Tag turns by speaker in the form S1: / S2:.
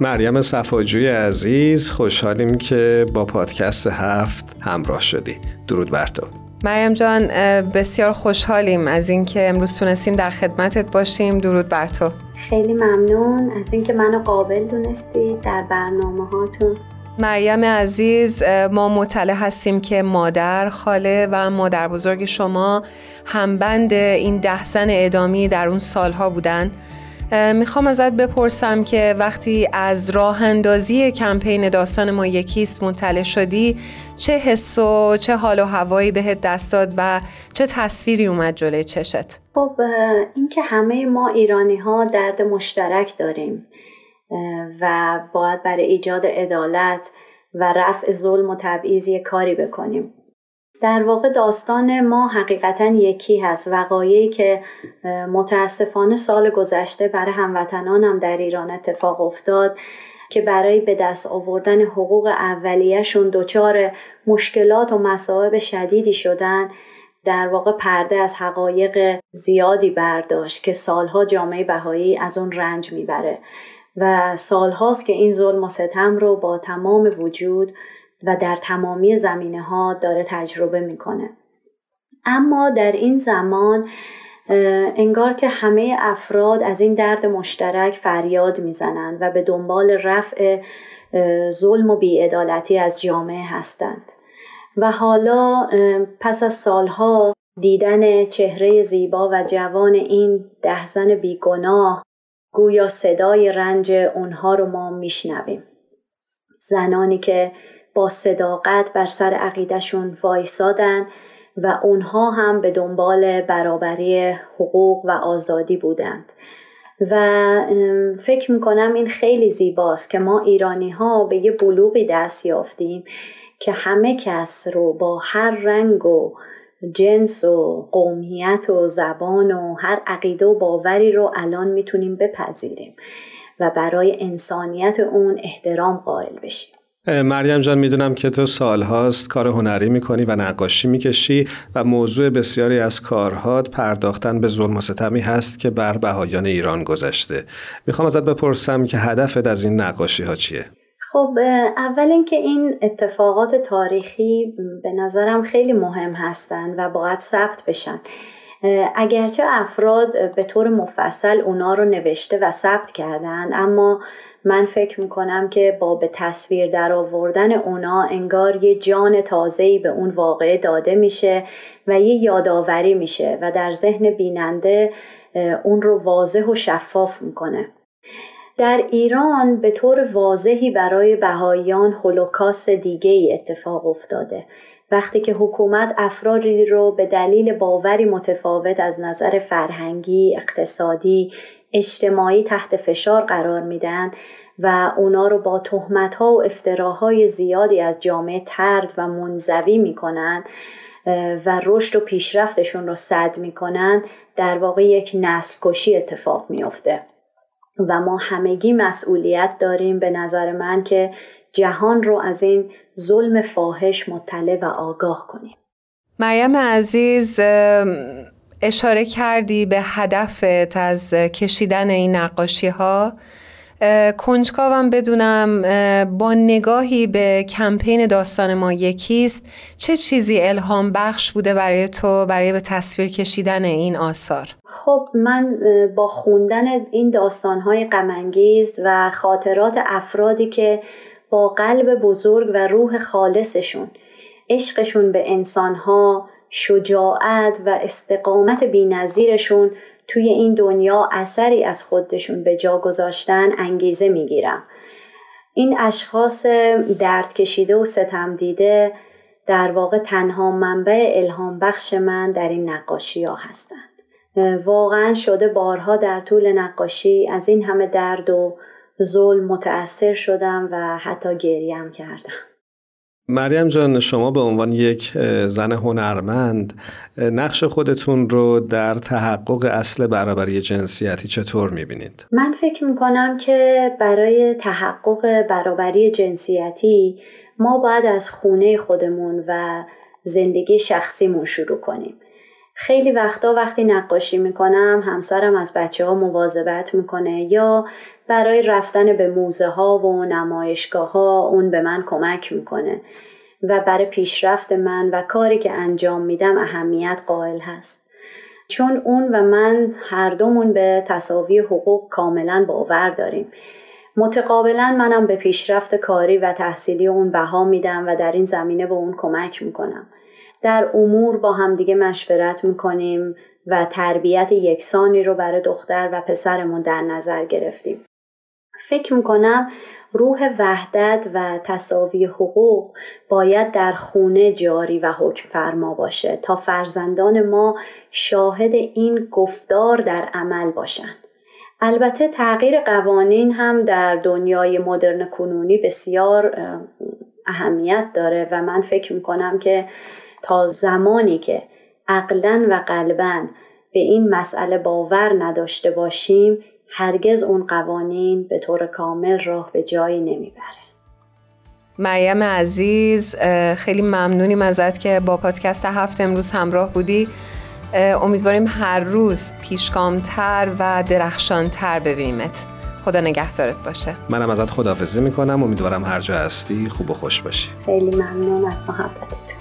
S1: مریم صفاجوی عزیز خوشحالیم که با پادکست هفت همراه شدی. درود بر تو.
S2: مریم جان بسیار خوشحالیم از اینکه امروز تونستیم در خدمتت باشیم. درود بر تو.
S3: خیلی ممنون از اینکه منو قابل دونستید در برنامه هاتون.
S2: مریم عزیز ما مطلع هستیم که مادر خاله و مادر بزرگ شما همبند این ده زن ادامی در اون سالها بودن. می‌خوام ازت بپرسم که وقتی از راه اندازی کمپین داستان ما یکیست مطلع شدی چه حس و چه حال و هوایی بهت دست داد و چه تصویری اومد جلوی چشت؟
S3: خب اینکه همه ما ایرانی ها درد مشترک داریم و باید برای ایجاد عدالت و رفع ظلم و تبعیض کاری بکنیم در واقع داستان ما حقیقتا یکی هست. وقایعی که متاسفانه سال گذشته برای هموطنانم در ایران اتفاق افتاد که برای به دست آوردن حقوق اولیهشون دچار مشکلات و مصائب شدیدی شدن در واقع پرده از حقایق زیادی برداشت که سالها جامعه بهایی از اون رنج می‌بره. و سالهاست که این ظلم و ستم رو با تمام وجود و در تمامی زمینه ها داره تجربه می‌کنه. اما در این زمان انگار که همه افراد از این درد مشترک فریاد می‌زنند و به دنبال رفع ظلم و بیعدالتی از جامعه هستند. و حالا پس از سالها دیدن چهره زیبا و جوان این ده زن بیگناه گویا صدای رنج اونها رو ما میشنویم. زنانی که با صداقت بر سر عقیدهشون وایسادن و اونها هم به دنبال برابری حقوق و آزادی بودند. و فکر می‌کنم این خیلی زیباست که ما ایرانی ها به یه بلوغی دست یافتیم که همه کس رو با هر رنگ و جنس و قومیت و زبان و هر عقیده و باوری رو الان می‌تونیم بپذیریم و برای انسانیت اون احترام قائل بشیم.
S1: مریم جان می‌دونم که تو سالهاست کار هنری می‌کنی و نقاشی می‌کشی و موضوع بسیاری از کارهات پرداختن به ظلم و ستمی هست که بر بهایان ایران گذشته می‌خوام ازت بپرسم که هدفت از این نقاشی ها چیه؟
S3: خب اول اینکه این اتفاقات تاریخی به نظرم خیلی مهم هستند و باید ثبت بشن اگرچه افراد به طور مفصل اونا رو نوشته و ثبت کردند اما من فکر می‌کنم که با به تصویر در آوردن اونا انگار یه جان تازه‌ای به اون واقعه داده میشه و یه یادآوری میشه و در ذهن بیننده اون رو واضح و شفاف می‌کنه. در ایران به طور واضحی برای بهاییان هولوکاست دیگه ای اتفاق افتاده. وقتی که حکومت افرادی رو به دلیل باوری متفاوت از نظر فرهنگی، اقتصادی، اجتماعی تحت فشار قرار میدن و اونا رو با تهمت ها و افتراهای زیادی از جامعه ترد و منزوی می‌کنن و رشد و پیشرفتشون رو صد می‌کنن در واقع یک نسل کشی اتفاق میافته. و ما همگی مسئولیت داریم به نظر من که جهان رو از این ظلم فاحش مطلع و آگاه کنیم.
S2: مریم عزیز اشاره کردی به هدفت از کشیدن این نقاشی ها کنجکاوم بدونم با نگاهی به کمپین داستان ما یکیست. چه چیزی الهام بخش بوده برای تو برای به تصویر کشیدن این آثار؟
S3: خب من با خوندن این داستانهای غمانگیز و خاطرات افرادی که با قلب بزرگ و روح خالصشون عشقشون به انسانها شجاعت و استقامت بینظیرشون توی این دنیا اثری از خودشون به جا گذاشتن انگیزه می‌گیرم. این اشخاص درد کشیده و ستم دیده در واقع تنها منبع الهام بخش من در این نقاشی ها هستند. واقعا شده بارها در طول نقاشی از این همه درد و ظلم متأثر شدم و حتی گریم کردم.
S1: مریم جان شما به عنوان یک زن هنرمند نقش خودتون رو در تحقق اصل برابری جنسیتی چطور می‌بینید؟
S3: من فکر می‌کنم که برای تحقق برابری جنسیتی ما باید از خونه خودمون و زندگی شخصیمون شروع کنیم خیلی وقتا وقتی نقاشی می‌کنم همسرم از بچه ها مواظبت می‌کنه یا برای رفتن به موزه ها و نمایشگاه ها اون به من کمک می‌کنه و برای پیشرفت من و کاری که انجام میدم اهمیت قائل هست. چون اون و من هر دومون به تصاوی حقوق کاملا باور داریم. متقابلا منم به پیشرفت کاری و تحصیلی اون بها میدم و در این زمینه به اون کمک می‌کنم. در امور با همدیگه مشورت می‌کنیم و تربیت یکسانی رو برای دختر و پسرمون در نظر گرفتیم فکر می‌کنم روح وحدت و تصاوی حقوق باید در خونه جاری و حکم فرما باشه تا فرزندان ما شاهد این گفتار در عمل باشند. البته تغییر قوانین هم در دنیای مدرن کنونی بسیار اهمیت داره و من فکر می‌کنم که تا زمانی که عقلا و قلبا به این مسئله باور نداشته باشیم هرگز اون قوانین به طور کامل راه به جایی نمی‌بره.
S2: مریم عزیز خیلی ممنونیم ازت که با پادکست هفت امروز همراه بودی. امیدواریم هر روز پیشگامتر و درخشانتر ببینیمت. خدا نگهدارت باشه.
S1: منم ازت خداحافظی می‌کنم. امیدوارم هر جا هستی خوب و خوش باشی.
S3: خیلی ممنون از محبتت.